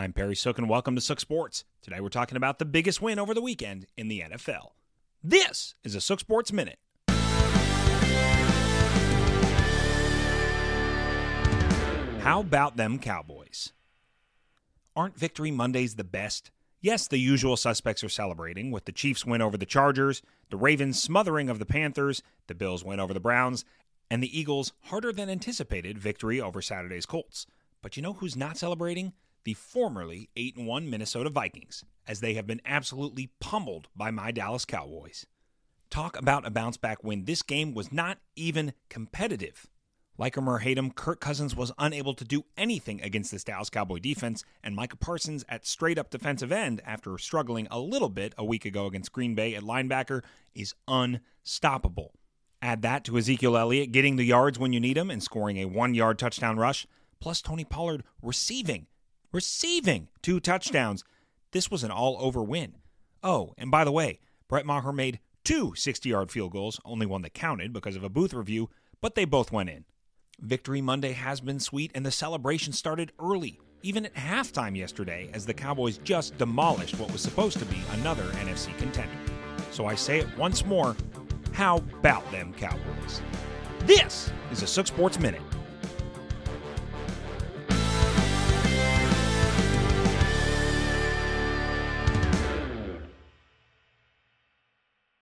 I'm Perry Sook, and welcome to Sook Sports. Today we're talking about the biggest win over the weekend in the NFL. This is a Sook Sports Minute. How about them Cowboys? Aren't Victory Mondays the best? Yes, the usual suspects are celebrating, with the Chiefs' win over the Chargers, the Ravens' smothering of the Panthers, the Bills' win over the Browns, and the Eagles' harder than anticipated victory over Saturday's Colts. But you know who's not celebrating? The formerly 8 1 Minnesota Vikings, as they have been absolutely pummeled by my Dallas Cowboys. Talk about a bounce back win. This game was not even competitive. Like him or hate him, Kirk Cousins was unable to do anything against this Dallas Cowboy defense, and Micah Parsons at straight up defensive end, after struggling a little bit a week ago against Green Bay at linebacker, is unstoppable. Add that to Ezekiel Elliott getting the yards when you need him and scoring a one yard touchdown rush, plus Tony Pollard receiving, receiving two touchdowns. This was an all over win. Oh, and by the way, Brett Maher made two 60 yard field goals, only one that counted because of a booth review, but they both went in. Victory Monday has been sweet, and the celebration started early, even at halftime yesterday, as the Cowboys just demolished what was supposed to be another NFC contender. So I say it once more how about them Cowboys? This is a Sook Sports Minute.